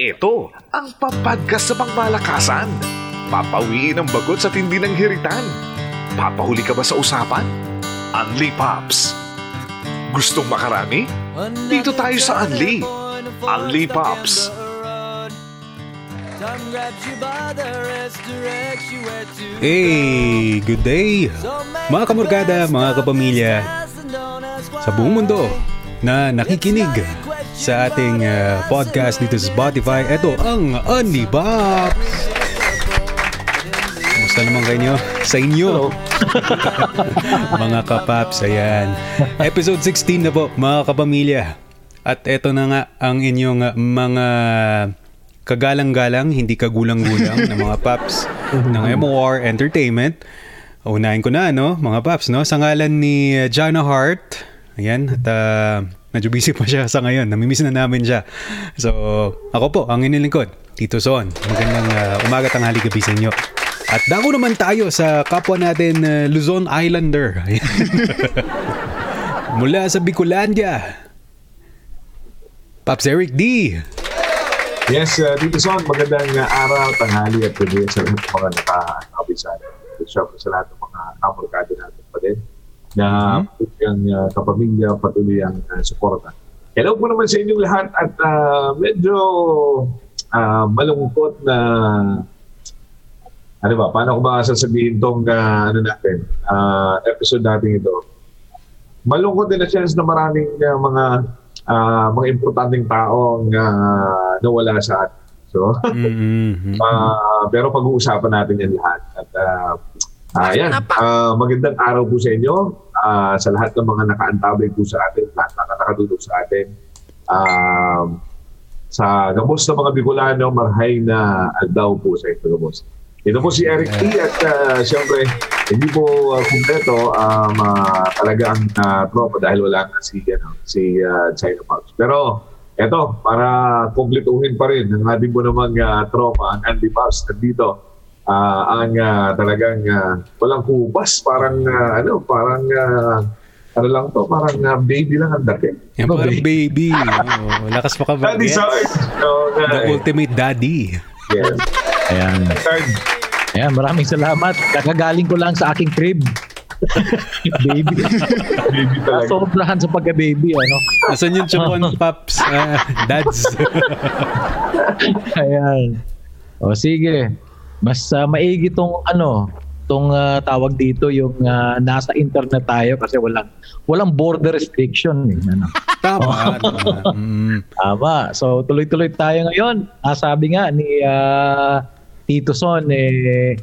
Ito ang papadgas sa pangmalakasan. Papawiin ang bagot sa tindi ng hiritan. Papahuli ka ba sa usapan? Unli Pops. Gustong makarami? Dito tayo sa Unli. Unli Pops. Hey, good day! Mga kamorgada, mga kapamilya, sa buong mundo na nakikinig sa ating uh, podcast dito sa Spotify, ito ang Only Bops! Kumusta naman kayo sa inyo? mga kapaps, ayan. Episode 16 na po, mga kapamilya. At ito na nga ang inyong mga kagalang-galang, hindi kagulang-gulang na mga paps ng MOR Entertainment. Unahin ko na, no, mga paps, no? Sa ngalan ni Jana Hart, ayan, at uh, medyo busy pa siya sa ngayon. Namimiss na namin siya. So, ako po, ang inilingkod, Tito Son. Magandang uh, umaga tanghali gabi sa inyo. At dako naman tayo sa kapwa natin uh, Luzon Islander. Mula sa Bicolandia. Paps Eric D. Yes, uh, dito Son, magandang uh, araw, tanghali at gabi sa lahat ng mga nakakabit sa lahat ng mga kamorkado natin pa din na mm-hmm. Ang uh, kapamilya patuloy ang uh, suporta. Hello po naman sa inyong lahat at uh, medyo uh, malungkot na ano ba, paano ko ba sasabihin tong uh, ano natin, uh, episode natin ito. Malungkot din na chance na maraming uh, mga uh, mga importanteng taong uh, nawala sa atin. So, mm-hmm. uh, pero pag-uusapan natin yan lahat. At uh, uh, yan, uh, magandang araw po sa inyo, uh, sa lahat ng mga nakaantabay po sa atin, lahat na nakatulog sa atin. Uh, sa gabos ng mga Bicolano, marhay na aldaw po sa ito gabos. Ito po si Eric T. at uh, siyempre, hindi po uh, kumpleto um, uh, talaga ang uh, tropa dahil wala na si, ano, si uh, China Pops. Pero eto, para kumpletuhin pa rin ang ating po namang uh, tropa, ang Andy Pops, nandito uh, ang uh, talagang uh, walang kupas, parang uh, ano, parang uh, ano lang to, parang uh, baby lang ang dati. Yan, no, parang baby. oh, lakas pa ka ba? Daddy Sarge. So, uh, The ultimate daddy. Yes. Ayan. Ayan, maraming salamat. Kakagaling ko lang sa aking crib. baby. baby talaga. Sobrahan sa pagka-baby, ano? Nasaan yung chupon, paps? Uh, dads. Ayan. O sige. Mas uh, maigi tong ano, tong uh, tawag dito yung uh, nasa internet tayo kasi walang walang border restriction eh. Ano? Tama. mm. Tama. So tuloy-tuloy tayo ngayon. Ah, sabi nga ni uh, Tito Son, eh,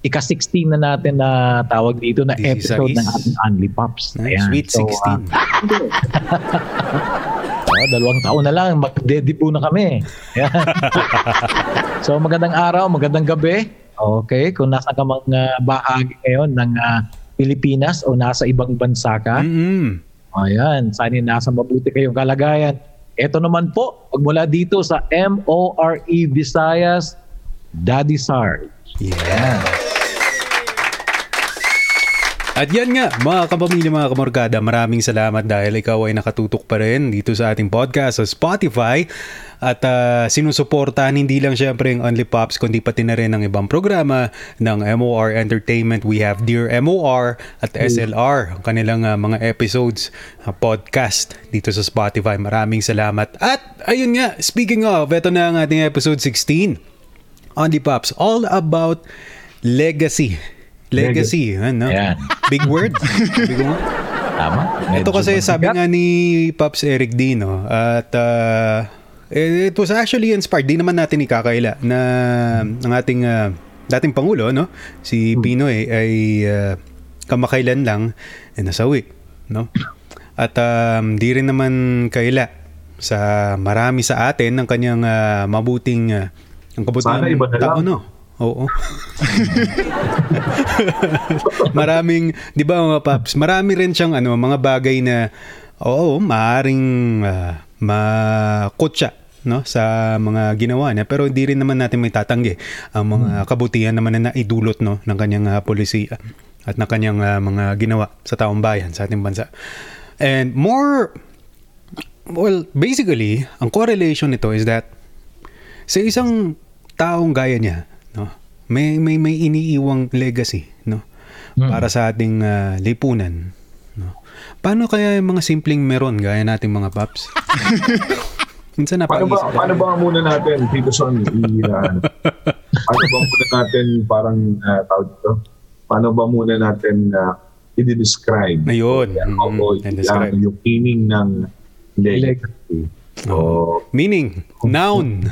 ika-16 na natin na tawag dito na This episode ng ating Unli Pops. Nice, sweet 16. So, uh, oh, dalawang taon na lang, mag-debut na kami. so magandang araw, magandang gabi. Okay, kung nasa ka mga bahagi ngayon ng uh, Pilipinas o nasa ibang bansa ka, mm-hmm. ayan, sana nasa mabuti kayong kalagayan. Ito naman po, pagmula dito sa MORE Visayas, Daddy Sarge. Yeah. At yan nga, mga kapamilya, mga kamorgada, maraming salamat dahil ikaw ay nakatutok pa rin dito sa ating podcast sa Spotify at uh, sinusuportahan hindi lang syempre ang Only Pops kundi pati na rin ang ibang programa ng MOR Entertainment. We have Dear MOR at SLR, ang kanilang uh, mga episodes, uh, podcast dito sa Spotify. Maraming salamat. At ayun nga, speaking of, ito na ang ating episode 16 on the Pops. All about legacy. Legacy. Ano? Yan. Big word. Big word. Tama. Ito kasi sabi nga ni Pops Eric Dino at uh, it was actually inspired. Di naman natin ikakaila na ang ating uh, dating Pangulo, no? Si Pinoy ay uh, kamakailan lang eh, nasawi. No? At um, di rin naman kaila sa marami sa atin ng kanyang uh, mabuting uh, ang kabutihan tao, lang. no? Oo. Maraming, 'di ba mga paps, marami rin siyang ano, mga bagay na oo, maaring uh, makutsa no sa mga ginawa niya pero hindi rin naman natin may tatanggi ang mga kabutihan naman na naidulot no ng kanyang uh, polisiya at ng kanyang uh, mga ginawa sa taong bayan sa ating bansa. And more well basically ang correlation nito is that Sa isang taong gaya niya? May may may iniiwang legacy, no? Mm. Para sa ating ah, lipunan, no? Paano kaya yung mga simpleng meron gaya nating mga paps? Minsan Paano ba, paano ba muna natin, Tito Son, i, uh, paano ba muna natin parang uh, tawag dito? Paano ba muna natin uh, i-describe? Ayun. Yan, Mm, yan, yung meaning ng legacy. So, Meaning, noun.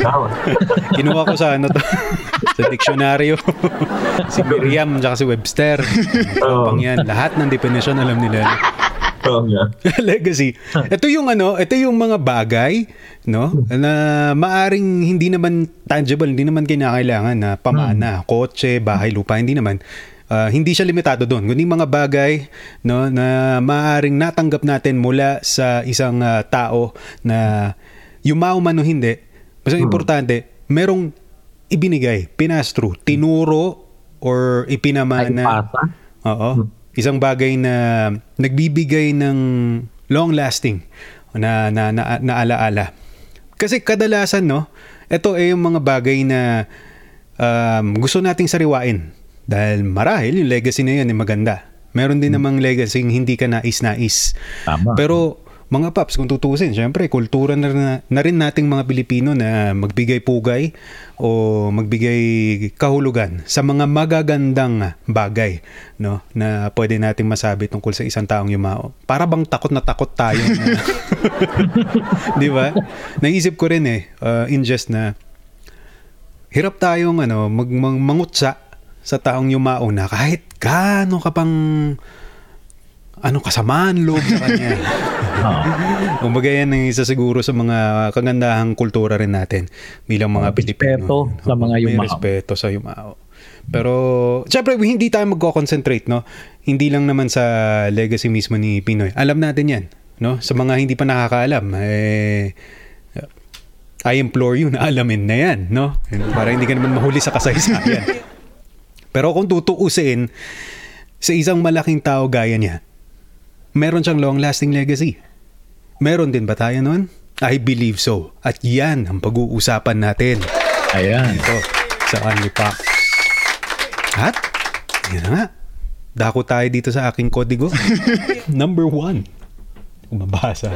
now, Kinuha ko sa ano to, sa diksyonaryo. si Miriam tsaka si Webster. Oo. Pang yan. Lahat ng definition alam nila. oo nga. Legacy. Ito yung ano, ito yung mga bagay, no? Na maaring hindi naman tangible, hindi naman kinakailangan na pamana, kotse, bahay, lupa, hindi naman. Ah, hindi siya limitado doon. Kundi mga bagay no na maaring natanggap natin mula sa isang ah, tao na yumao man o hindi. Basta importante, merong ibinigay, pinastro, tinuro or ipinamana. Oo. Isang bagay na nagbibigay ng long lasting na na, na, na alaala. Kasi kadalasan no, ito ay yung mga bagay na um, gusto nating sariwain dahil marahil yung legacy na yun ay maganda. Meron din namang legacy hindi ka nais-nais. Tama. Pero mga paps, kung tutusin, syempre, kultura na, na, na rin nating mga Pilipino na magbigay pugay o magbigay kahulugan sa mga magagandang bagay no, na pwede nating masabi tungkol sa isang taong yumao. Para bang takot na takot tayo. na- Di ba? Naisip ko rin eh, uh, in jest na hirap tayong ano, mag, mag, mangutsa sa taong yumao na kahit gaano ka pang ano kasamaan loob sa kanya. Kumbaga yan ang isa siguro sa mga kagandahang kultura rin natin bilang mga Pilipino. respeto sa mga May yumao. respeto sa yumao. Pero, syempre, hindi tayo magko-concentrate, no? Hindi lang naman sa legacy mismo ni Pinoy. Alam natin yan, no? Sa mga hindi pa nakakaalam, eh, I implore you na alamin na yan, no? Para hindi ka naman mahuli sa kasaysayan. Pero kung tutuusin, sa isang malaking tao gaya niya, meron siyang long-lasting legacy. Meron din ba tayo nun? I believe so. At yan ang pag-uusapan natin Ayan. ito sa Only Pop. At, yun na nga. Dako tayo dito sa aking kodigo. Number one. Kung mabasa.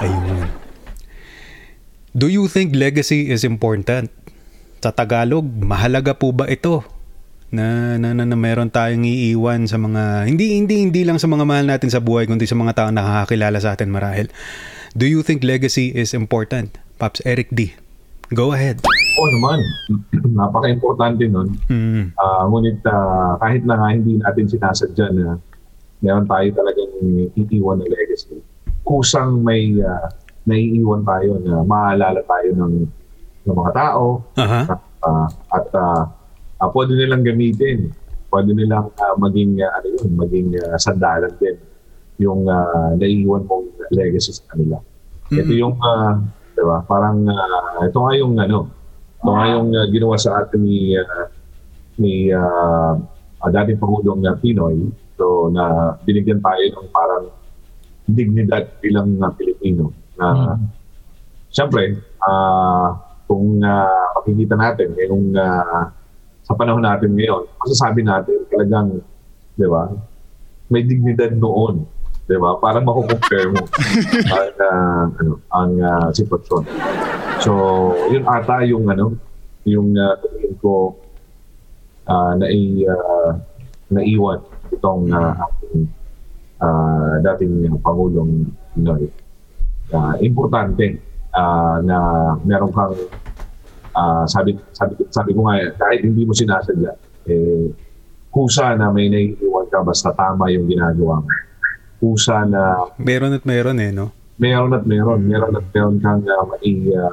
Ayun. Do you think legacy is important? Sa Tagalog, mahalaga po ba ito? Na, na, na, na meron tayong iiwan sa mga hindi hindi hindi lang sa mga mahal natin sa buhay kundi sa mga taong nakakakilala sa atin marahil. Do you think legacy is important? Pops Eric D. Go ahead. Oo naman. Napaka-importante nun. Mm. Ah, ngunit ah, kahit na nga hindi natin sinasadya na meron tayo talagang iiwan na legacy. Kusang may ah, naiiwan tayo na maalala tayo ng, ng mga tao Aha. Ah, at ah, ah, pwede nilang gamitin. Pwede nilang ah, maging ah, ano yun, maging ah, sandalan din yung ah, naiiwan mong legacy sa kanila. Ito Mm. yung ah, 'di ba? Parang ah, ito nga yung ano, ito nga yung ah, ginawa sa atin ni ah, ni ah, ah, dating Pangulong uh, Pinoy so na binigyan tayo ng parang dignidad bilang uh, Pilipino na Mm. Siyempre, ah, kung uh, makikita natin ngayong ah, sa panahon natin ngayon, masasabi natin talagang, di ba, may dignidad noon. Di ba? Para makukompare mo ang, ah, ano, ang ah, sitwasyon. So, yun ata yung ano, yung uh, ko ah, na uh, naiwan itong uh, ating ah, dating Pangulong Pinoy. Ah, importante ah, na meron kang ah, sabi sabi sabi ko nga kahit hindi mo sinasadya eh kusa na may naiiwan ka basta tama yung ginagawa mo. Kusa na Meron at meron eh, no? meron at meron, meron at meron kang uh, mai, uh,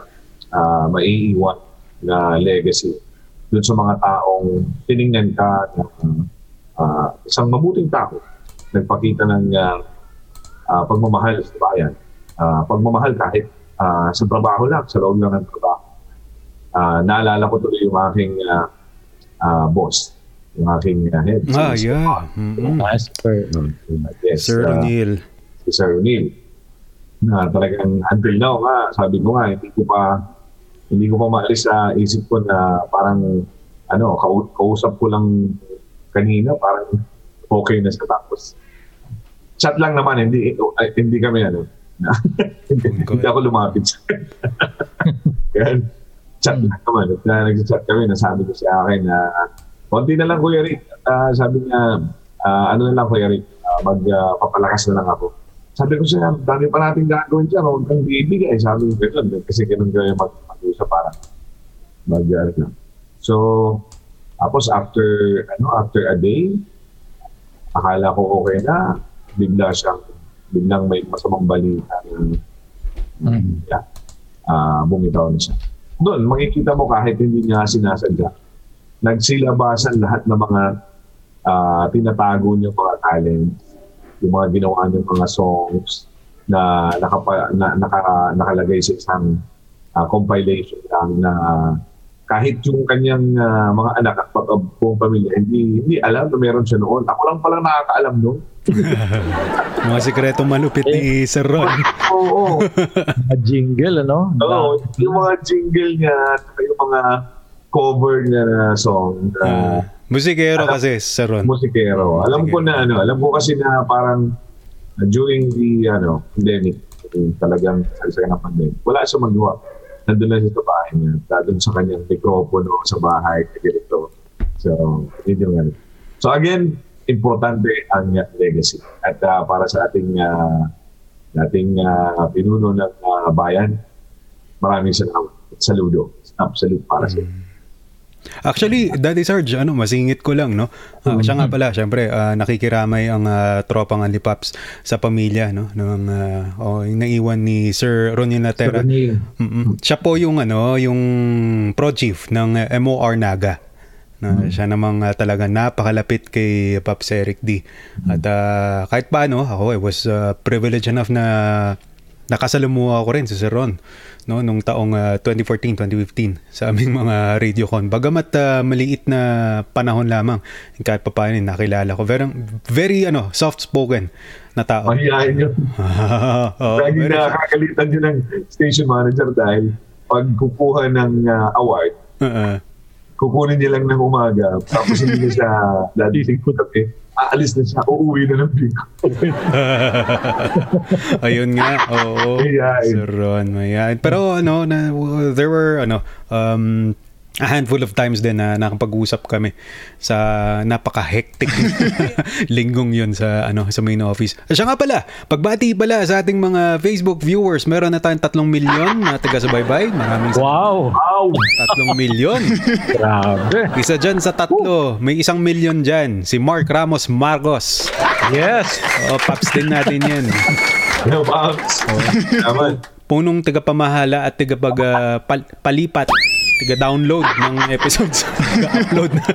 ah, maiiwan na legacy dun sa mga taong tiningnan ka ng ah, isang mabuting tao nagpakita ng ah, ah, pagmamahal sa bayan. Ah, pagmamahal kahit ah, sa trabaho lang, sa loob lang ng trabaho. Ah, naalala ko tuloy yung aking ah, ah, boss, yung aking ah, head. Ah, si- yeah. Mm-mm. As per, Yes, Sir ah, O'Neill. si Sir O'Neill na talagang until now nga, sabi ko nga, hindi ko pa hindi ko pa maalis sa isip ko na parang ano, kau- kausap ko lang kanina, parang okay na siya. Tapos, chat lang naman, hindi ay, hindi kami ano, na, hindi, ako lumapit sa Kaya, chat lang naman. At uh, nag-chat kami, nasabi ko sa akin na konti na lang Kuya Rick. Ah, sabi niya, ah, ano na lang Kuya Rick, uh, magpapalakas na lang ako. Sabi ko siya, dami pa natin gagawin dyan, huwag kang bibigay. Sabi ko, ganun, kasi ganun kayo mag- mag-usap para mag ano. So, tapos after, ano, after a day, akala ko okay na, bigla siyang, biglang may masamang balita na Mm. yeah, ah bumitaw na siya. Doon, makikita mo kahit hindi niya sinasadya, nagsilabasan lahat ng mga ah, tinatago niyang mga talent, yung mga ginawa niyang mga songs na, nakapa, na naka, nakalagay sa isang ah, compilation lang na kahit yung kanyang ah, mga anak at pag buong pamilya, hindi, hindi alam na meron siya noon. Ako lang palang nakakaalam noon. Mga sikreto malupit ni Sir Ron. Oo. Mga jingle, ano? Oo, yung mga jingle niya, at yung mga cover niya na song, Uh, uh, musikero kasi, Sir Ron. musikero. Alam ko na ano, alam ko kasi na parang uh, during the ano, pandemic, talagang salsa ng pandemic, wala siya magawa. Nandun lang siya sa bahay niya, nandun sa kanyang mikropono sa bahay, ganito. So, yun yung ano. So again, importante ang legacy. At uh, para sa ating uh, ating uh, pinuno ng uh, bayan, maraming salamat. Saludo. Absolute para sa Actually, Daddy Sarge, ano, masingit ko lang, no? Ah, siya nga pala, syempre, ah, nakikiramay ang ah, tropang Anlipaps sa pamilya, no? Nung, ah, oh, yung naiwan ni Sir Ronnie Natera. Ronnie. Mm-mm. Siya po yung, ano, yung pro chief ng ah, MOR Naga. Na siya namang ah, talaga napakalapit kay Pops Eric D. At ah, kahit paano, ako I was ah, privileged enough na nakasalamuha ako rin si Sir Ron no nung taong ah, 2014 2015 sa aming mga radiocon bagamat ah, maliit na panahon lamang kahit pa paano nakilala ko very very ano soft spoken na tao Mahihain yun. Oo, Lagi very- nakakalitan yun ng station manager dahil pag kukuha ng uh, award, Oo. kukunin niya lang ng umaga, tapos hindi na siya dadating ko tabi. Aalis na siya, uuwi na ng bingko. Ayun nga, oo. Mayayain. Sir Ron. Pero ano, na, there were ano, um, a handful of times din na nakapag-usap kami sa napaka-hectic linggong yun sa ano sa main office. At siya nga pala, pagbati pala sa ating mga Facebook viewers, meron na tayong tatlong milyon na taga-subaybay. Maraming sa Wow! Wow! tatlong milyon. Grabe. Isa dyan sa tatlo, may isang milyon dyan. Si Mark Ramos Marcos. Yes! O, paps din natin yan. No, Pops. Naman. punong tagapamahala at tagapag ah, pal- palipat taga-download ng episodes taga-upload na,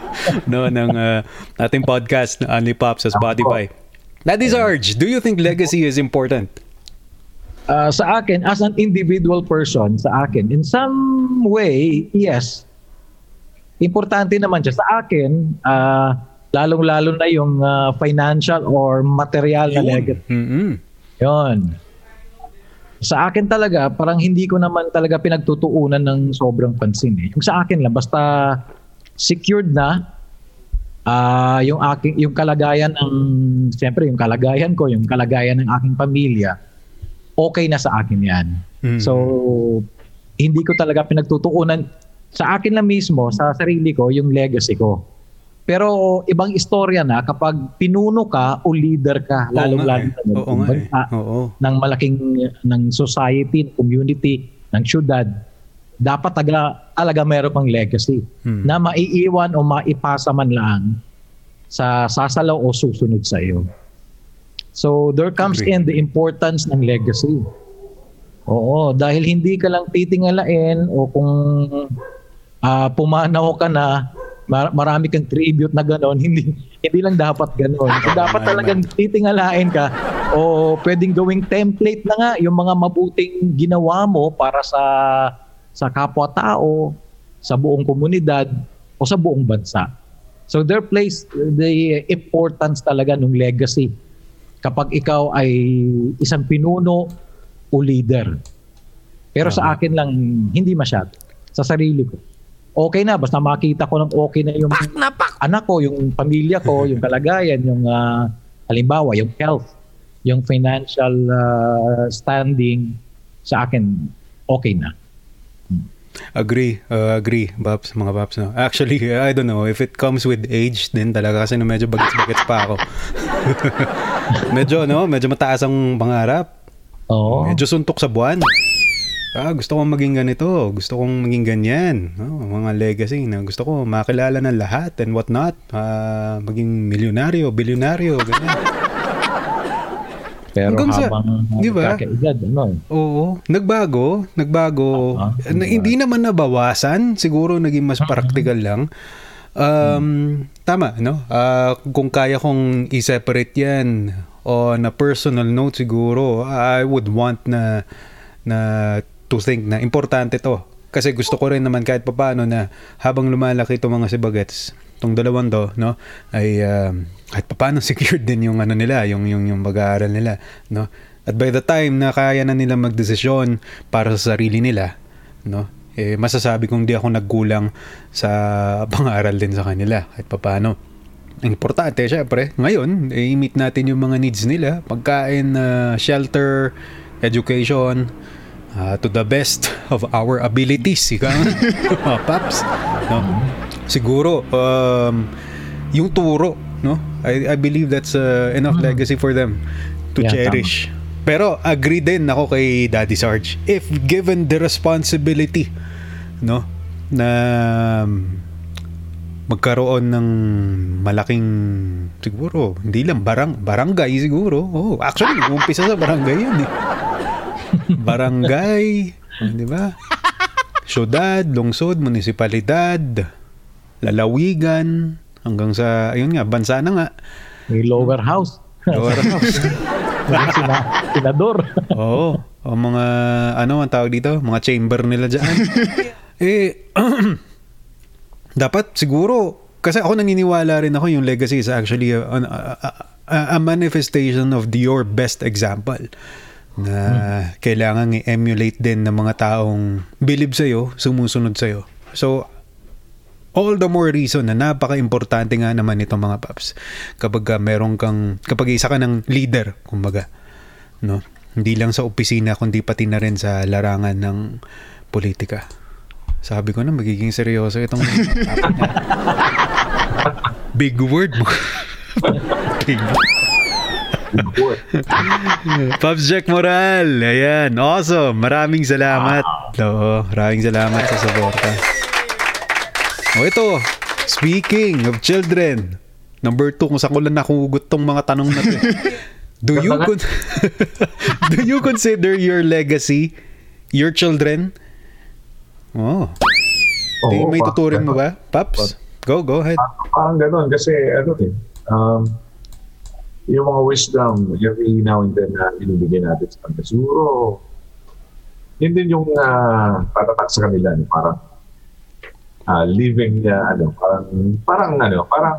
no, ng ah, ating podcast na Only Pop sa Spotify. Daddy Sarge, do you think legacy is important? Uh, sa akin, as an individual person, sa akin, in some way, yes. Importante naman siya. Sa akin, uh, lalong-lalo na yung uh, financial or material na legacy. Mm-mm. Yun. Sa akin talaga, parang hindi ko naman talaga pinagtutuunan ng sobrang pansin. Eh. Yung sa akin lang, basta secured na ah yung aking yung kalagayan ng siyempre yung kalagayan ko, yung kalagayan ng aking pamilya, okay na sa akin 'yan. Mm. So hindi ko talaga pinagtutuunan sa akin lang mismo, sa sarili ko, yung legacy ko. Pero ibang istorya na kapag pinuno ka o leader ka, lalong-lalo eh. na ng nga eh. bansa, Oo. ng malaking ng society, community, ng syudad, dapat talaga, talaga meron kang legacy Hmm. na maiiwan o maipasa man lang sa sasalaw o susunod sa iyo. So there comes Agree. in the importance ng legacy. Oo, dahil hindi ka lang titingalain o kung ah, pumanaw ka na, mar- marami kang tribute na gano'n, hindi hindi lang dapat gano'n. So, dapat Tama talagang titingalain ka o pwedeng gawing template na nga yung mga mabuting ginawa mo para sa sa kapwa-tao, sa buong komunidad o sa buong bansa. So there plays the importance talaga ng legacy kapag ikaw ay isang pinuno o leader. Pero sa akin lang, hindi masyado. sa sarili ko. Okay na, basta makita ko ng okay na yung anak ko, yung pamilya ko, yung kalagayan, yung ah, halimbawa, yung health, yung financial ah, standing sa akin, okay na. Agree, uh, agree, Babs, mga Babs. No? Actually, I don't know, if it comes with age din talaga kasi no, medyo bagets-bagets pa ako. medyo, no, medyo mataas ang pangarap. Oo. Medyo suntok sa buwan. Ah, gusto kong maging ganito, gusto kong maging ganyan. No? Mga legacy na gusto ko makilala ng lahat and what not. Ah, maging milyonaryo, bilyonaryo, ganyan. Pero Hanggang sa- habang di ba? kakaedad, ano, Oo, nagbago, nagbago. Ah. Na, hindi naman nabawasan, siguro naging mas practical lang. Um, tama, no? Ah, kung kaya kong i-separate 'yan on a personal note siguro, I would want na na to think na importante 'to. Kasi gusto ko rin naman kahit papaano na habang lumalaki itong mga sibagets, itong dalawang to, no, ay um, kahit papaano secured din yung ano nila, yung yung yung pag-aaral nila, no. At by the time na kaya na nila magdesisyon para sa sarili nila, no, eh, masasabi kong di ako nagkulang sa pang-aaral din sa kanila kahit papaano. Ang importante, syempre, ngayon, i-meet natin yung mga needs nila. Pagkain, uh, shelter, education, uh, to the best of our abilities. Ika mga paps. No? Siguro, um, yung turo, no? I, I believe that's uh, enough legacy for them to Yeah, cherish. Pero agree din ako kay Daddy Sarge. If given the responsibility, no, na magkaroon ng malaking siguro hindi lang barang barangay siguro oh actually umpisa sa barangay yun eh barangay di ba syudad lungsod munisipalidad lalawigan hanggang sa ayun nga bansa na nga may lower house. Lower house. Sina, senador. Oo. O mga, ano ang tawag dito? Mga chamber nila dyan. eh, dapat siguro, kasi ako naniniwala rin ako yung legacy is actually a, a, a- a manifestation of the, your best example na kailangan i-emulate din ng mga taong believe sa'yo, sumusunod sa'yo. So, all the more reason na napaka-importante nga naman itong mga paps kapag ka meron kang kapag isa ka ng leader kumbaga no hindi lang sa opisina kundi pati na rin sa larangan ng politika sabi ko na magiging seryoso itong big word mo Big Good. Pops Jack Moral. Ayan. Awesome. Maraming salamat. Oo. Maraming salamat sa suporta. O ito. Speaking of children. Number two, kung saan ko lang nakugot tong mga tanong na to. Do you, con- do you consider your legacy your children? Oh. Oo, may tuturin mo ba? Pops? Go, go ahead. Parang ganun kasi ano eh, um, yung mga wisdom every now and then na binibigyan natin sa kanila. Siguro, yun din yung uh, tatatak sa kanila. No? Parang ah, living, uh, ano, parang, parang ano, parang,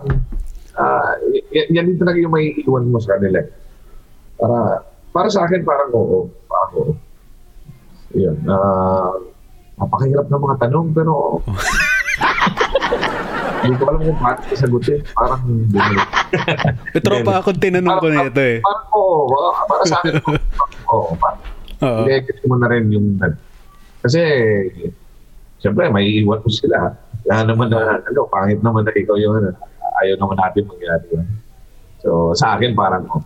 ah, y- yan din talaga yung may iwan mo sa kanila. Para, para sa akin, parang oo. Parang oo. Yun. ah napakahirap ng mga tanong, pero hindi ko alam kung paano sasagutin. Parang mo. May tropa akong tinanong ko na ito eh. Parang oo, ah, para sa akin, oo, parang i-exit mo na rin yung kasi siyempre may iwan mo sila. Kaya naman na, ano, pangit naman na ikaw yung ano, ayaw naman natin mangyari yun. So, sa akin parang, oh,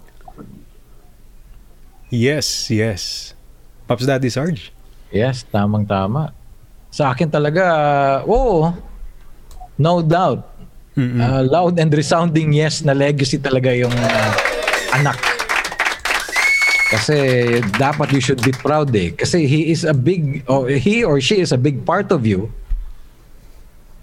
Yes, yes. Pops Daddy Sarge? Yes, tamang-tama. Sa akin talaga, oo, no doubt. Mm-mm. Uh, loud and resounding yes na legacy talaga yung uh, anak. Kasi dapat you should be proud eh. Kasi he is a big, or he or she is a big part of you.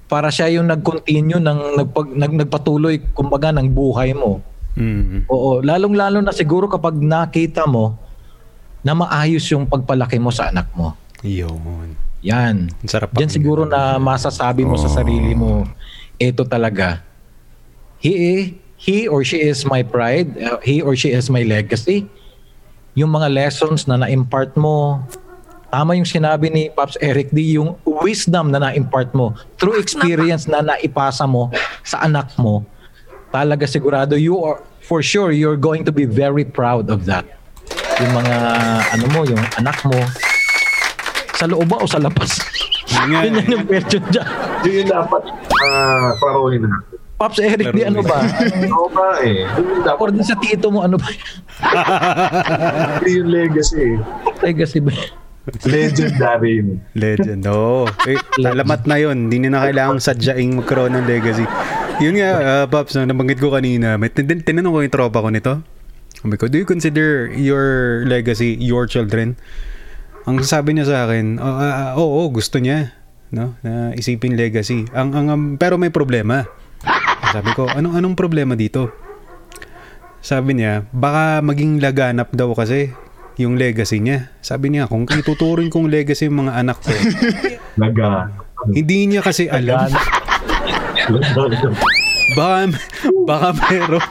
Para siya yung nag-continue ng nagpag, nag, nagpatuloy kumbaga ng buhay mo. Mm. Oo, lalong-lalo na siguro kapag nakita mo na maayos yung pagpalaki mo sa anak mo. Yun. Yan. Sarap Diyan siguro na masasabi mo sa sarili mo, ito talaga. He, he or she is my pride. uh, he or she is my legacy. Yung mga lessons na na-impart mo, tama yung sinabi ni Pops Eric D, yung wisdom na na-impart mo, through experience na naipasa mo sa anak mo, talaga sigurado you are, for sure, you're going to be very proud of that. Yung mga, ano mo, yung anak mo, sa loob ba o sa labas? Yun nga, Yun yung question dyan. Yun yung dapat uh, klaruhin na. Pops Eric D, ano ba? Oo ba eh. Or din sa tito mo, ano ba? Yun yung legacy. Legacy ba? Legendary yun. Legend, oo. Eh, alamat na yun. Hindi na kailangang sadyaing magkaroon ng legacy. Yun nga, uh, Pops, no, nabanggit ko kanina, may tin- tinanong ko yung tropa ko nito. Sabi ko, do you consider your legacy your children? Ang sabi niya sa akin, "Oo, ah, ah, oo, gusto niya. No? Na isipin legacy. Ang, ang, um, pero may problema. Sabi ko, anong, anong problema dito? Sabi niya, baka maging laganap daw kasi yung legacy niya. Sabi niya, kung ituturing kong legacy yung mga anak ko, Naga. hindi niya kasi alam. Baka, baka meron.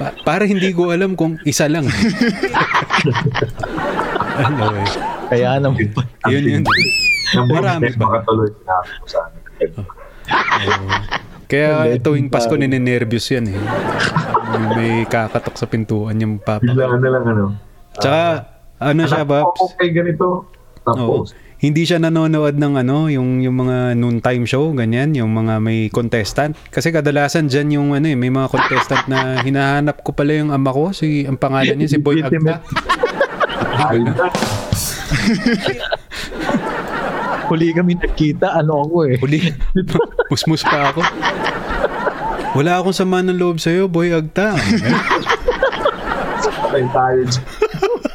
Pa- para hindi ko alam kung isa lang. ano eh. Kaya naman. Yun yun. Marami Marami ba? Makatuloy sinabi ko sa akin. Kaya tuwing Pasko ninenervyos yan eh. May kakatok sa pintuan yung papa. Bigla na lang ano. Tsaka, ano siya ba? Okay, ganito. Oo. Tapos, Hindi siya nanonood ng ano, yung yung mga noontime show, ganyan, yung mga may contestant. Kasi kadalasan diyan yung ano eh, may mga contestant na hinahanap ko pala yung ama ko, si ang pangalan niya si Boy Agta. Na. Huli kami nagkita, ano ako eh. Huli, musmus pa ako. Wala akong sama ng loob sa'yo, Boy Agta. Patay tayo.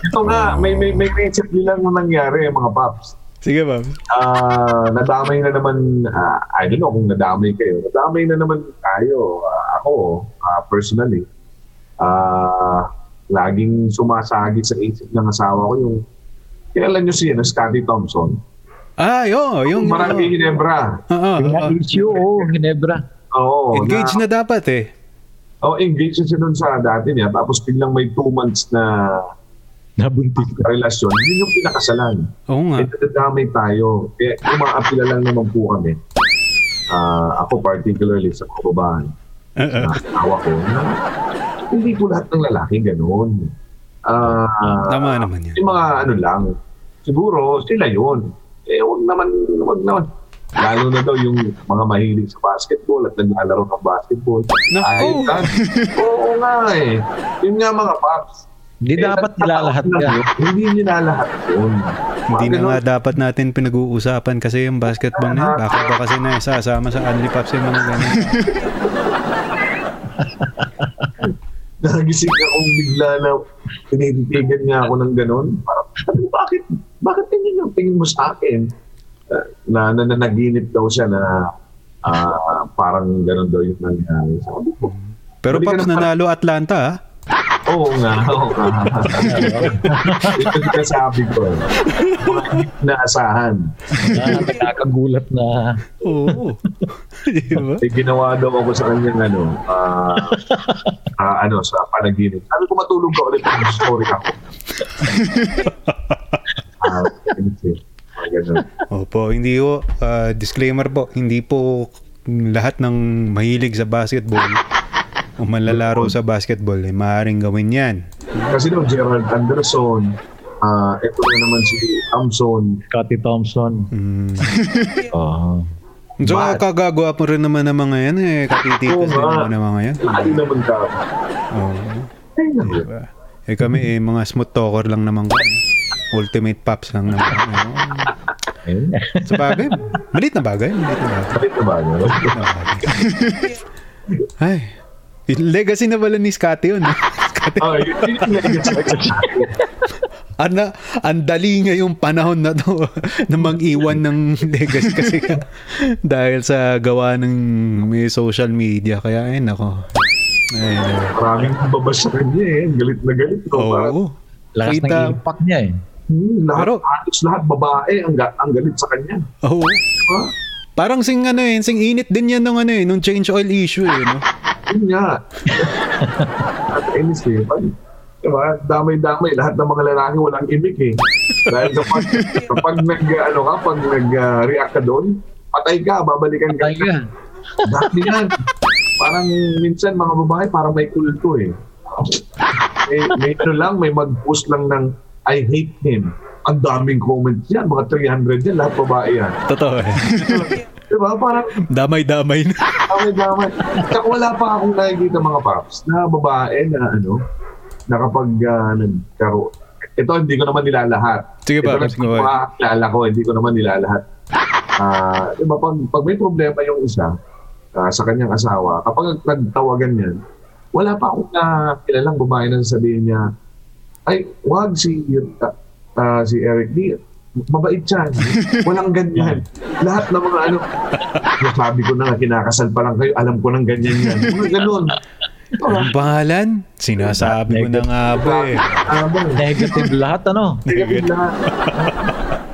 Ito nga, may may may prinsip nilang nangyari mga paps. Sige, ma'am. Ah, nadamay na naman, ah, I don't know kung nadamay kayo. Nadamay na naman tayo. Ah, ako, ah, personally, ah, laging sumasagi sa isip ng asawa ko yung kilala nyo si ano, Scotty Thompson. Ah, yo, yung... Marami Ginebra. Oo, Yung oo. issue, oh, Ginebra. Oo. Engaged na dapat eh. Oh, engaged siya dun sa dati niya. Tapos biglang may two months na Nabuntis ka. relasyon. Yun yung pinakasalan. Oo nga. Eh, nadadamay tayo. Kaya umaapila lang naman po kami. Ah, ako particularly sa kababahan. Oo. na asawa ko na hindi po lahat ng lalaki ganoon. Ah, Tama naman yan. Yung mga ano lang, siguro sila yun. Eh, wag naman, wag naman. Lalo na daw yung mga mahilig sa basketball at naglalaro ng basketball. Naku! Ay, kan- Oo nga eh. Yun nga mga paps. Hindi Eh, dapat nilalahat yun. Hindi nilalahat yun. Hindi na nga ganun. dapat natin pinag-uusapan kasi yung basketball na yun. Bakit ba kasi naisasama sa Only Pops yung mga ganun? Nagising akong bigla na tinititigan niya ako ng ganun. Parang, bakit? Bakit ganyan yung tingin mo sa akin? Uh, na nananaginip daw siya na ah, parang ganun daw yung nangyari. Sabi ko, Pero na- nanalo Atlanta ah. Oo nga, oo nga. Ito yung sabi ko. naasahan. Na, nakakagulat na. Oo. Di ba? Eh, ginawa daw ako sa kanyang ano, ah, ah, ano, sa panaginip. Sabi ko matulog ka ulit ng story ako. Ah, ganun. Opo, hindi po, ah, disclaimer po, hindi po lahat ng mahilig sa basketball o manlalaro sa basketball ay maaaring gawin yan. Kasi no, Gerald Anderson, ah ito na naman si Thompson. Scotty Thompson. Mm. Oh. So, Ba- kagagawa mo rin naman ng mga yan eh. Katitikas nga. naman ng mga yan. Lagi naman ka. Oo. Ay, naku. Diba? Eh kami eh, mga smooth talker lang naman kami. Ultimate pops lang naman. Ayun. Sa bagay, malit na bagay. Malit na bagay. Bakit na ba? no? Malit na bagay. Ay, legacy na pala ni Scotty yun. Scotty. Ah, yun yun yung legacy. Ana, ang dali ngayong panahon na to na mag-iwan ng legacy kasi nga, dahil sa gawa ng may social media. Kaya ay nako. Ay, Maraming babas sa kanya eh. Galit na galit. ko. Oo. Lakas Kita- ng impact niya eh. hmm, lahat, Pero- halos lahat babae ang, ga- ang galit sa kanya. Oo. Diba? Parang sing ano eh, sing init din yan nung ano eh, nung change oil issue eh, no? Yun nga. At inis eh. Diba? Damay-damay. Lahat ng mga lalaki walang imik eh. Dahil kapag, kapag nag, ano ka, pag nag-react ka doon, patay ka, babalikan ka. Patay ka. Dati yan. Parang minsan mga babae parang may kulto eh. May, may ano lang, may mag-post lang ng I hate him. Ang daming comments yan, mga 300 yan, lahat babae yan. Totoo eh. Diba? Parang Damay-damay na. damay-damay. Tsaka wala pa akong nakikita mga paps na babae na ano, na kapag uh, nagkaroon. Ito, hindi ko naman nilalahat. Sige Ito ba, lang mga kilala ko, hindi ko naman nilalahat. Ah, diba, pag, pag may problema yung isa ah, sa kanyang asawa, kapag nagtawagan yan, wala pa akong uh, kilalang babae na sasabihin niya, ay, wag si ah, ah, si Eric, di, mabait siya. Walang ganyan. Lahat ng mga ano, sabi ko na nga, kinakasal pa lang kayo, alam ko ng ganyan yan. Mga ganun. Ang pangalan? Sinasabi ko na nga ba eh. Ah? Negative lahat, ano? Negative lahat.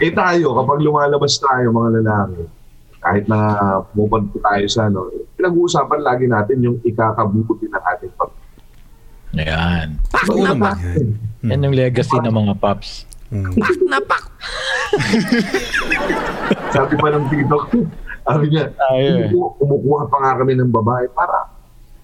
eh tayo, kapag lumalabas tayo mga lalaki, kahit na pupunta tayo sa ano, pinag-uusapan lagi natin yung ikakabuti ng ating pag Ayan. Naman yan. Yan yung legacy ng mga paps. Mm. Sabi pa ng tito ko, sabi niya, Tayo eh. kumukuha, kumukuha pa nga kami ng babae para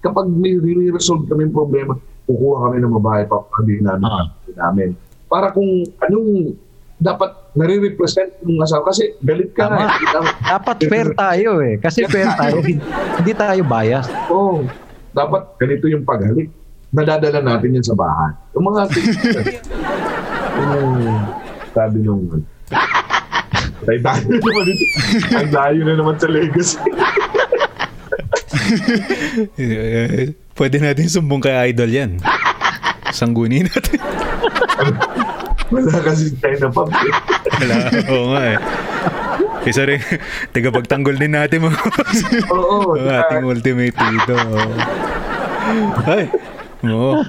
kapag may re-resolve kami problema, kukuha kami ng babae pa sabihin namin, Ah. sabihin namin. Para kung anong dapat nare-represent ng asawa kasi galit ka Tama. na. eh. Dapat fair tayo eh. Kasi fair tayo. Hindi tayo bias. Oo. dapat ganito yung paghalik. Nadadala natin yan sa bahay. Yung mga yung sabi nung tayo tayo na naman ito. Ang layo na naman sa. Eh, Pwede natin sumbong kay Idol yan. Sanggunin natin. Wala kasi China Pub. Wala. Oo nga eh. Isa rin, tagapagtanggol din natin mga Oo. Ang ating ultimate dito. Ay. Oo.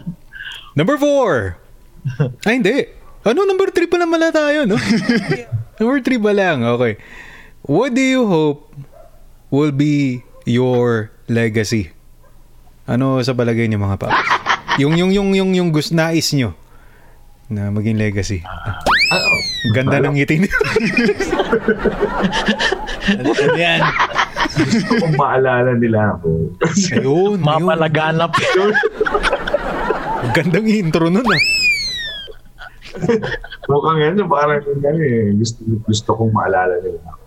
Number four. Ay, hindi. Ano, number three pa naman na tayo, no? number three pa lang. Okay. What do you hope will be your legacy? Ano sa palagay niyo mga paps? Yung yung yung yung yung gusto nais niyo na maging legacy. Ganda ng ngiti niyo. ano, ano yan? Gusto kong maalala nila ako. Ayun, yun. Mapalaganap. Gandang intro nun ah. Mukhang yan, parang ano eh. Gusto, gusto kong maalala nila ako.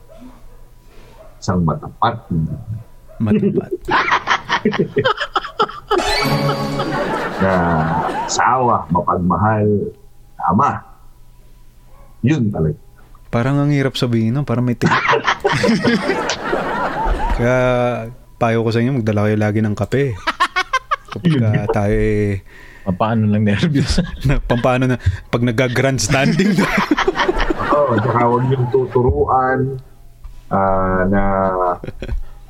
Isang matapat. Matapat. na asawa, mapagmahal, ama. Yun talaga. Parang ang hirap sabihin no, parang may tig. Kaya payo ko sa inyo, magdala kayo lagi ng kape. Kapag ah, tayo eh, Paano lang nervous? na, pampano na, pag nag-grandstanding na. Oo, tsaka huwag niyong tuturuan ah, na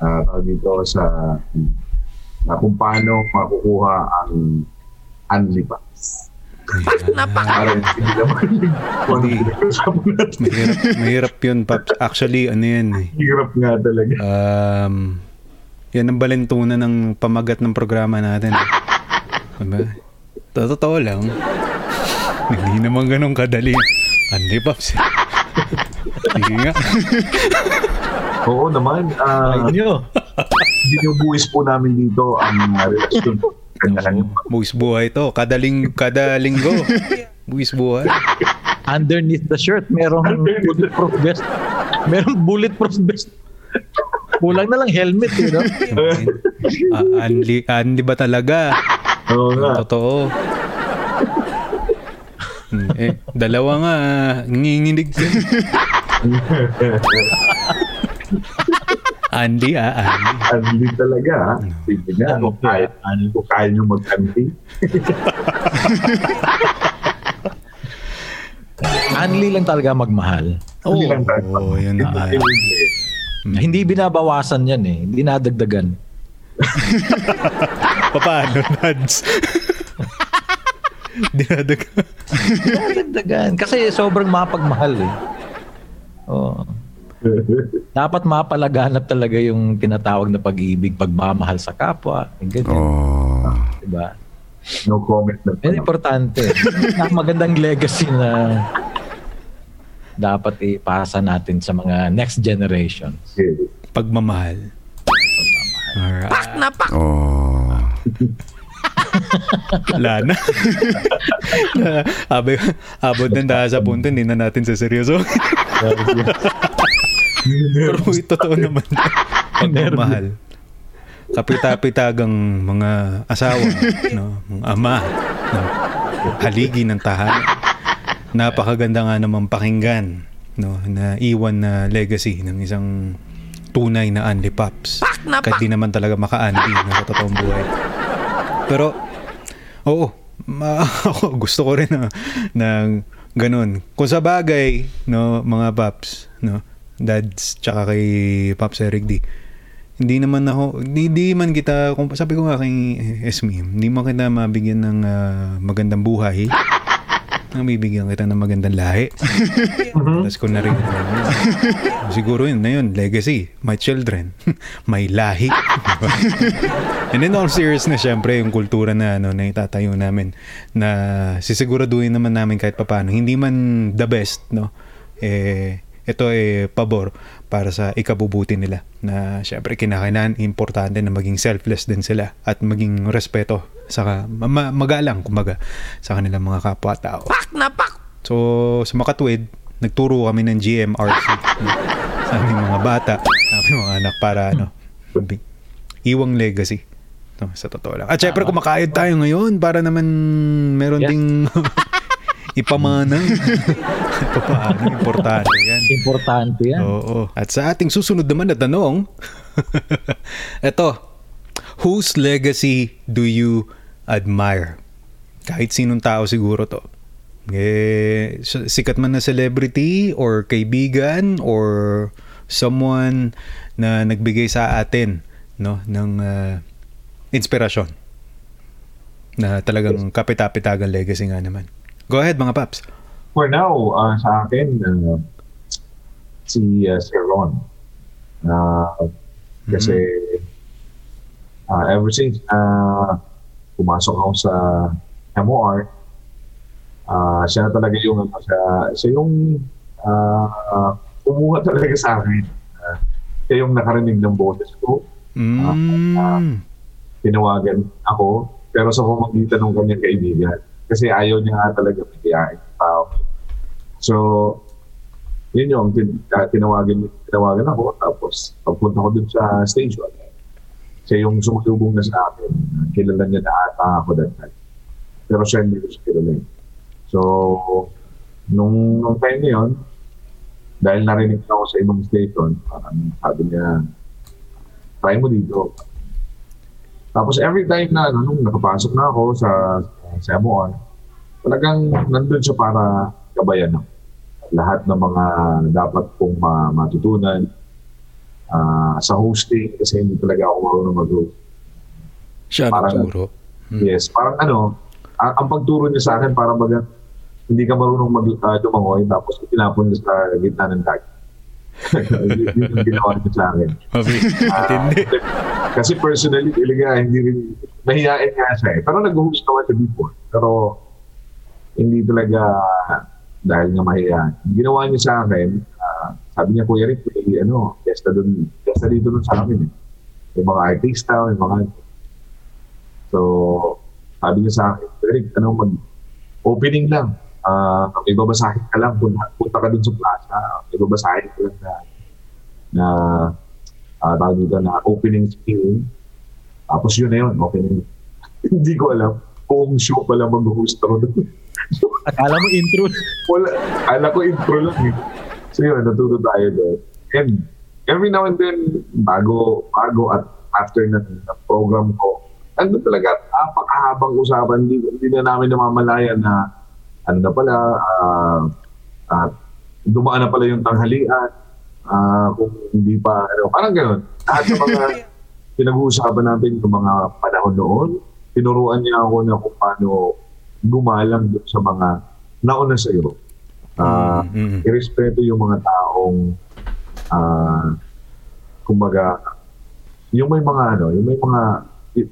uh, dito sa na kung paano makukuha ang ano pinag-usapan natin. mahirap, mahirap yun, Paps. Actually, ano yan eh. Hirap nga talaga. Um, yan ang balentunan ng pamagat ng programa natin. Diba? Totoo lang. Hindi naman ganun kadali. Andi, Paps. Sige nga. Oo naman. ah, nyo. binubuwis po namin dito ang uh, relasyon. Buwis buhay to. Kada, ling, kada linggo. Buwis buhay. Underneath the shirt, merong bulletproof vest. Merong bulletproof vest. Kulang na lang helmet, eh, no? Ah, Anli, Anli ba talaga? Oo nga. Totoo. Eh, dalawa nga. Nginginig ka. Andy ah, Andy. Anli talaga. ha? Sige nga. Kung kaya, kung kaya nyo. Anli lang talaga magmahal. Oo, Anli lang tayo. oh, yun na. ah. Hindi binabawasan yan eh. Hindi nadagdagan. Paano, Nads? Dinadag. Nadagdagan. Kasi sobrang mapagmahal eh. Oo. Dapat mapalaganap talaga yung tinatawag na pag-ibig, pagmamahal sa kapwa. Ganyan. Oh. Diba? No comment na. Yan importante. na magandang legacy na dapat ipasa natin sa mga next generation. Okay. Pagmamahal. Alright. Pak na pak! Oh. Wala na. Abe, abot na tayo sa punto, hindi na natin sa seryoso. Pero ito totoo naman. Pagmamahal. Kapita-pitagang mga asawa, no? mga ama, ng haligi ng tahanan. Napakaganda nga naman pakinggan no na iwan na legacy ng isang tunay na Andy Pops. Kahit di naman talaga maka-Andy na sa totoong buhay. Pero, oo, ma- ako gusto ko rin na, na ganun. Kung sa bagay, no, mga Pops, no, dads, tsaka kay Pops Eric D, hindi naman ako, hindi, hindi man kita, kung sabi ko nga kay Esme, hindi man kita mabigyan ng ah, magandang buhay. Ang bibigyan kita ng magandang lahi. Tapos ko na rin. siguro yun na yun, legacy. My children. My lahi. And then all seriousness, syempre, yung kultura na, ano, na itatayo namin na sisiguraduhin naman namin kahit papano. Hindi man the best, no? Eh, ito eh pabor para sa ikabubuti nila na syempre kinakailangan importante na maging selfless din sila at maging respeto sa ma- magalang kumbaga sa kanilang mga kapwa-tao. Pak na pak! So sa Makatwid, nagturo kami ng GMRC sa aming mga bata, sa aming mga anak para ano, iwang legacy. No, sa totoo lang. At syempre kumakayod tayo ngayon para naman meron Yes. ding ipamana. Papaano, importante yan. Importante yan. Oo. At sa ating susunod naman na tanong, eto, whose legacy do you admire? Kahit sinong tao siguro to. Eh, sikat man na celebrity or kaibigan or someone na nagbigay sa atin no ng ah, inspirasyon na talagang kapita-pitagang legacy nga naman. Go ahead mga paps. For now, ah, sa akin, uh, si uh, Sir Ron. Uh, kasi ah, ever since na pumasok ako sa MOR, ah, siya na talaga yung ano, siya, siya yung uh, kumuha talaga sa akin. Ah, siya yung nakarinig ng boses ko. Mm. tinawagan ako pero sa pamamagitan ng kanyang kaibigan kasi ayaw niya nga talaga pigiyain ng tao. So, yun yung tin- ah, tinawagan, tinawagan ako tapos pagpunta ko dun sa station siya yung sumalubong na sa akin. Kilala niya na ata ako that time. Pero siya hindi ko siya kilala. So, nung, nung time na yun, dahil narinig na ako sa ibang station, parang sabi niya, try mo dito. Tapos every time na ano, nung nakapasok na ako sa, sa MOR, talagang nandun siya para gabayan ako. Lahat ng mga dapat kong ma- matutunan ah, sa hosting kasi hindi talaga ako marunong mag-host. Siya Parang- nagturo. Yes, parang ano, ang, ang pagturo niya sa akin parang baga hindi ka marunong mag uh, lumangoy tapos itinapon niya sa gitna ng dagat. yun yun yung ginawa niya sa akin. Mabi. Ah, Matindi. kasi personally, talaga, hindi rin, mahihain nga siya eh. Pero nag-host naman siya before. Pero, hindi talaga dahil nga mahihain. Ginawa niya sa akin, ah, sabi niya, Kuya Rick, may, ano, fiesta dun, fiesta dito dun sa amin eh. May mga artista, may mga, so, sabi niya sa akin, Kuya Rick, ano, mag, opening lang. Ah, may babasahin ka lang, punta, punta ka dun sa plaza, may babasahin ka lang na, na uh, tawag dito na opening spiel. Tapos yun na yun, opening. Hindi ko alam kung show pala mag-host ako doon. Akala mo intro. Wala, ala ko intro lang eh. So yun, natuto tayo doon. And every now and then, bago, bago at after ng, ng program ko, ano talaga, apakahabang usapan, hindi, hindi na namin namamalayan na ano na pala, ah, ah, dumaan na pala yung tanghalian, ah, kung hindi pa, ano, parang gano'n. Lahat ng mga pinag-uusapan natin yung mga panahon noon, tinuruan niya ako na kung paano gumalang sa mga nauna sa iyo. Ah, Mm, mm. irespeto yung mga taong ah kumbaga yung may mga ano, yung may mga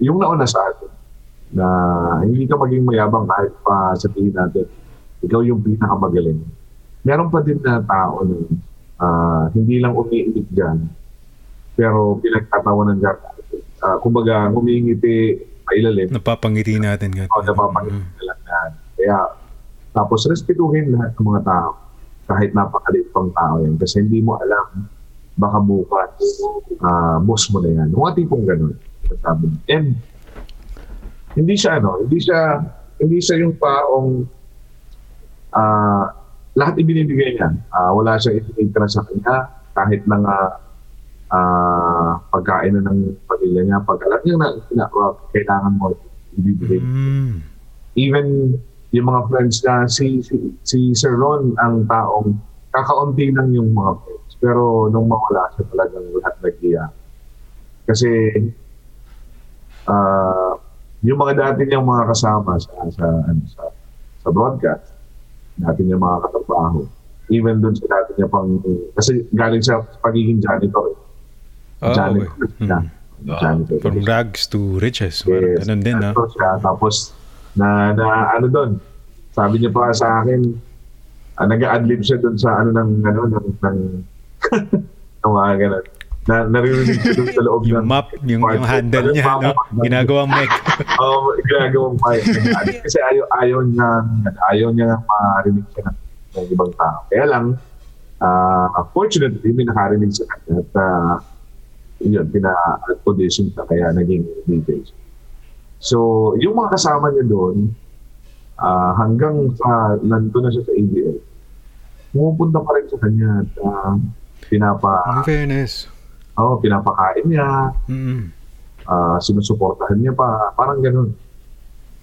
yung nauna sa atin. na hindi ka maging mayabang kahit pa sa tingin natin. Ikaw yung pinakamagaling. Meron pa din na tao na ah, hindi lang umiinig dyan, pero pinagtatawanan dyan. Uh, kumbaga, humingiti pailalim. Napapangiti natin. O, ganun. napapangiti na lang yan. Kaya, tapos respetuhin lahat ng mga tao. Kahit napakalit pang tao yan. Kasi hindi mo alam, baka bukas, ah, boss mo na yan. Mga tipong ganun. And, hindi siya, ano, hindi siya, hindi siya yung taong, ah, lahat ibinibigay niya. Ah, wala siyang itinitira sa kanya, kahit na nga, ah, pagkain na ng pamilya niya, pag alam niya na, na ah, kailangan mo ibibigay Mm. even yung mga friends na si, si, si Sir Ron ang taong kakaunti lang yung mga friends. Pero nung mawala siya talagang lahat nag-iya. Kasi ah yung mga dati niyang mga kasama sa sa ano, sa, sa broadcast, dati niyang mga katrabaho, even doon sa dati niya pang kasi galing sa pagiging janitor. Oh, janitor okay. siya. Mm. Janitor. From rags to riches. Yes, ganun din, no? nandun siya. Tapos, na, na ano doon, sabi niya pa sa akin, ah, nag-adlib siya doon sa ano ng, ano, ng, ng, ng mga ganun. Na, naririnig siya doon sa loob Yung ng map, yung, yung handle niya, no? Ginagawang mech. Oo, ginagawang mic. Kasi ayaw, ayaw niya, ayaw niya nga marinig siya ng, ng ibang tao. Kaya lang, ah fortunately, may nakarinig kanya at uh, yun, pina-audition siya kaya naging DJ. So, yung mga kasama niya doon, ah, hanggang sa nandun na siya sa ABL, pumupunta pa rin sa kanya at ah, pinapa, In fairness. Oh, pinapakain niya, Mm. ah sinusuportahan niya pa, parang ganun.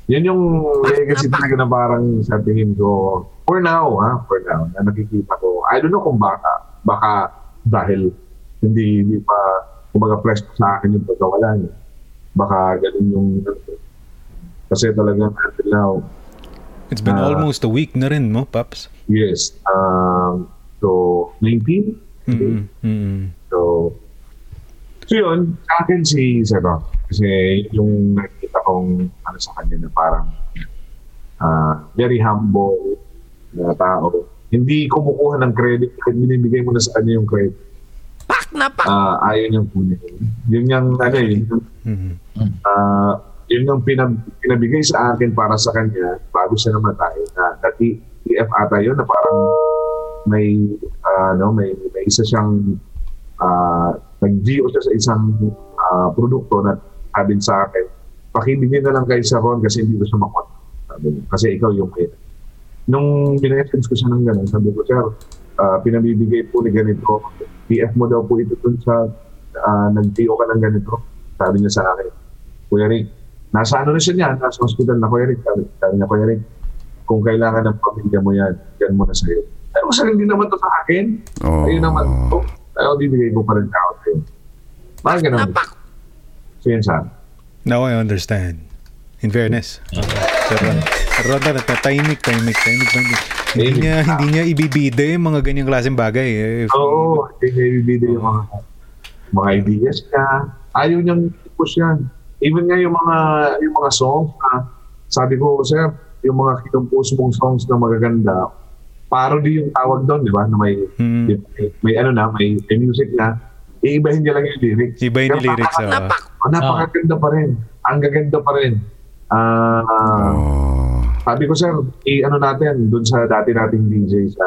Yan yung legacy talaga na parang sa tingin ko, for now, ha, for now, na nakikita ko, I don't know kung baka, baka dahil hindi, hindi pa, kumbaga fresh sa akin yung pagkawala niya. Baka ganun yung, kasi talagang until now, It's been Ah. almost a week na rin, no, Paps? yes, um, so, 19? Mm. Mm. So, so yun, sa akin si Zero. Kasi yung nakikita kong ano sa kanya na parang ah, very humble na tao. Hindi kumukuha ng credit kahit binibigay mo na sa kanya yung credit. Pak na pak! ayaw niyang kunin. Yun yung ano eh, yung, Mm. ah, yun yung pinab- pinabigay sa akin para sa kanya bago siya namatay. Na, na TF ata yun na parang may ah, ano may may isa siyang uh, nag-VO siya sa isang ah, produkto na sabi sa akin pakibigyan na lang kay sa Ron kasi hindi ko siya makuha. Sabi niya, kasi ikaw yung may nung binessence ko siya ng gano'n, sabi ko, sir, ah, pinabibigay po ni ganito, PF mo daw po ito dun sa uh, nag-VO ka ng ganito. Sabi niya sa akin, Kuya Rick, nasa ano na siya niya, nasa hospital na Kuya Rick. Sabi, sabi niya, Kuya Rick, kung kailangan ng pamilya mo yan, yan mo na sa'yo. Pero sa hindi naman to sa akin. Oh. Ayun naman to. Ayaw, bibigay ko pa rin tao sa'yo. Mga ganun. So yun sa. Now I understand. In fairness. Uh, Sir Ron. Sir Ron, na tahimik, tahimik, tahimik. Hindi niya, hindi niya ibibida yung mga ganyang klaseng bagay. Eh. If- Oo, hindi niya ibibigay yung mga, mga ideas niya. Ayaw niyang push yan. Even nga yung mga, yung mga songs na sabi ko, sir, yung mga kinumpos mong songs na magaganda, parody yung tawag doon, di ba? Na may, Hmm. may, may ano na, may, may music na, iibahin niya lang yung lyrics. Ibahin yung lyrics. napaka-. Oh, napakaganda pa rin. Ang gaganda pa rin. Ah, Oh. sabi ko sir, i-ano natin dun sa dati nating DJ sa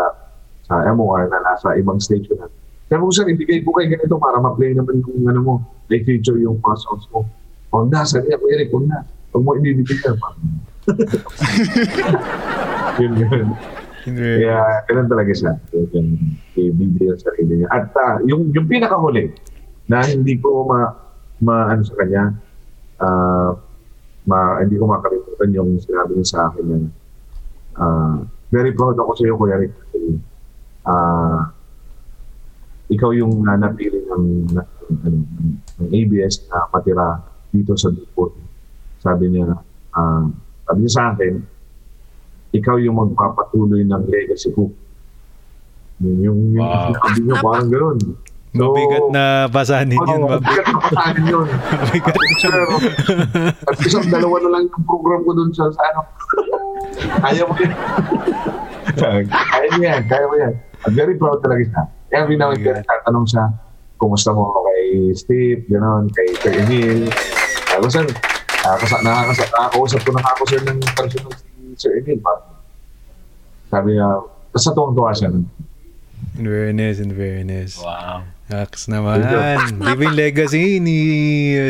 sa MOR na nasa ibang station na. Sabi ko sir, ibigay ko kay ganito para ma-play naman yung ano mo, may feature yung mga songs mo. Huwag na, sabi niya, Eric, huwag na. Huwag mo ibibigay yan. yun, yun. In fairness. Kaya, ganun talaga siya. Yung ibibigay yung sarili niya. At ah, yung, yung pinakahuli, na hindi ko ma, ma ano sa kanya, ah, ma, hindi ko makalimutan yung sinabi niya sa akin na ah, very proud ako sa iyo, Kuya Rick. Ah, ikaw yung uh, napili ng, ng, ng, ng ABS na matira dito sa Dupont. Sabi niya, ah, sabi niya sa akin, ikaw yung magpapatuloy ng legacy ko. Yung, yung, yung Wow. sabi niya, parang gano'n. Mabigat na basahin yun, Oo, Bob. mabigat na pasanin yun. Mabigat na. Pero, at isang dalawa na lang yung program ko dun sa, sa ano. Kaya mo yan. kaya mo yan, kaya mo yan. I'm very proud talaga siya. Every now and then, tatanong siya, kumusta mo kay Steve, gano'n, kay Sir Emil. Tapos, nakakasa, nakakausap ko na ako sir ng personal si Sir Emil. Parang, sabi niya, basta tuwang-tuwa siya. nun. In fairness, in fairness. Wow. Aks naman. Living legacy ni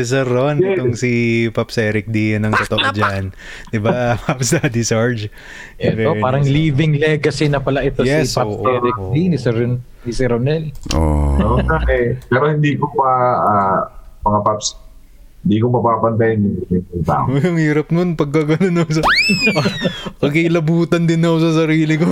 Sir Ron. Yes. Itong si Pops Eric D. Yan ang totoo dyan. Di ba, Pops Daddy Sarge? In Ito, fairness. parang living legacy na pala ito Yes, si Pops oo, Eric oo. D, ni Sir, ni Sir Ronel. Oh. Eh, pero hindi ko pa, ah, mga paps, hindi ko mapapantayin yung, yung tao. Ang hirap nun pag gano'n ako sa... Kagilabutan din ako sa sarili ko.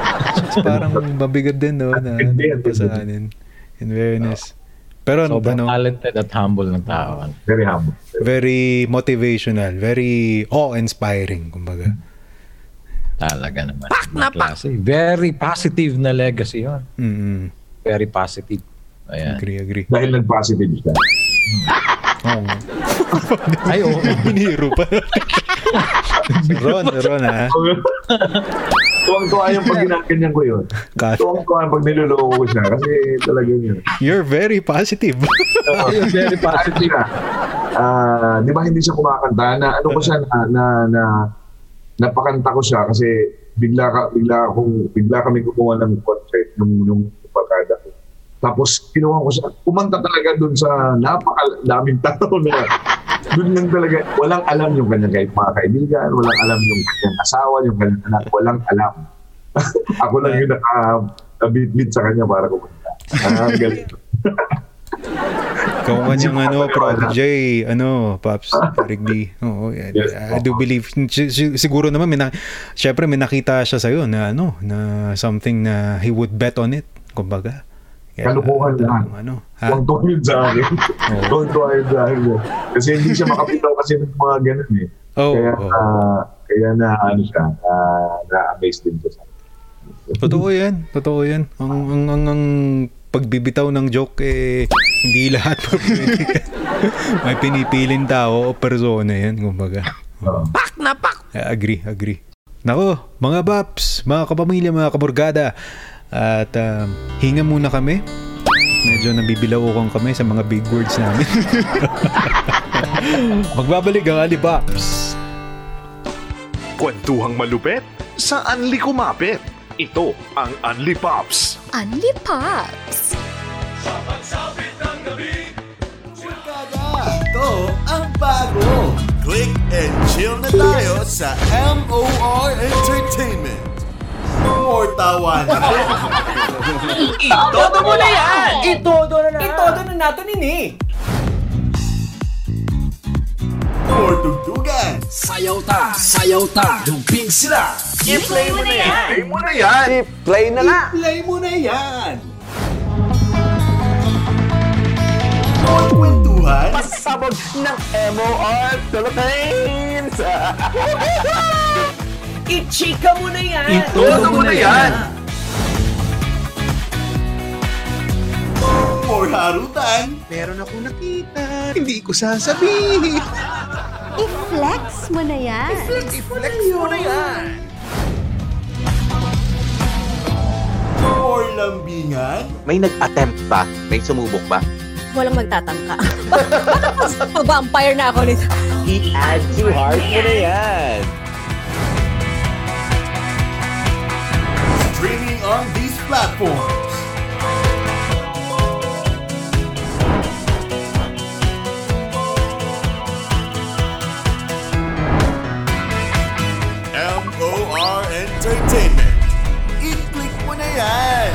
parang mabigat din, no? Na, Hindi, na pasanin. In fairness. Pero Sobrang ano, talented at humble ng tao. Very humble. very motivational, very awe-inspiring, kumbaga. Talaga naman. Pak klase. Very positive na legacy yun. Mm-mm. Very positive. Ayan. Agree, agree. Dahil nag-positive siya. Oo. Ay, oo. Biniro pa. Ron, Ron ha. Tuwang-tuwa yung pag ginaganyan ko yun. Gosh, Tuwang-tuwa yung pag niloloko ko siya. Kasi talaga yun. you're very positive. Ayun, very positive. Ah, di ba hindi siya kumakanta? Na ano ko siya na na, na napakanta ko siya kasi bigla ka bigla akong bigla kami kukuha ng concert nung nung barkada. Tapos kinuha ko siya. Kumanta talaga dun sa napakadaming tao na dun lang talaga. Walang alam yung kanyang kahit mga kaibigan, walang alam yung kanyang asawa, yung kanyang anak, walang alam. Ako lang yung naka-bit-bit sa kanya para kumanta. Ah, galing. Man yung ano, prodigy, ano, Pops, D. Oo, yeah, Yes. I do believe. si- si- Siguro naman, may na, syempre may nakita siya sa'yo na ano, na something na he would bet on it, kumbaga. Kalukuhan lang. Ano, ha? Tuwang-tuwa yun sa akin. Tuwang-tuwa yun sa akin. Kasi hindi siya makapitaw kasi ng mga ganun eh. Oo, kaya, oo. ah, kaya na ano siya, ah, na-amaze din siya sa akin. Totoo yan, totoo yan. Ang, ang, ang, ang pagbibitaw ng joke, eh, hindi lahat. May pinipiling tao o persona yan, kumbaga. Oo. I agree, agree. Nako, mga Baps, mga kapamilya, mga kaburgada, at um, hinga muna kami. Medyo nabibilawukan kami sa mga big words namin. Magbabalik ang Ali Baps. Kwentuhang malupet sa Anli Kumapit. Ito ang Anli Pops. Unli Pops! Ito ang bago. Click and chill na tayo sa MOR Entertainment. Tawanan. Itodo mo na yan! Itodo na na! Itodo na nato nini! More tugtugan. Sayaw ta, sayaw ta, dumping sila. I-play mo na yan! Play mo na yan! Play na na! Play mo na yan. Kwentuhan. Pasabog ng MOR Philippines! I-chika mo na yan! Itodo mo na yan! More harutan. Meron ako nakita, hindi ko sasabihin. I-flex mo na yan! I-flex mo na yan. More lambingan. May nag-attempt ba? May sumubok ba? Walang magtatangka. Bakit mag-vampire na ako nito? I-add to heart mo na yan! On these platforms. MOR Entertainment. I-click mo na yan.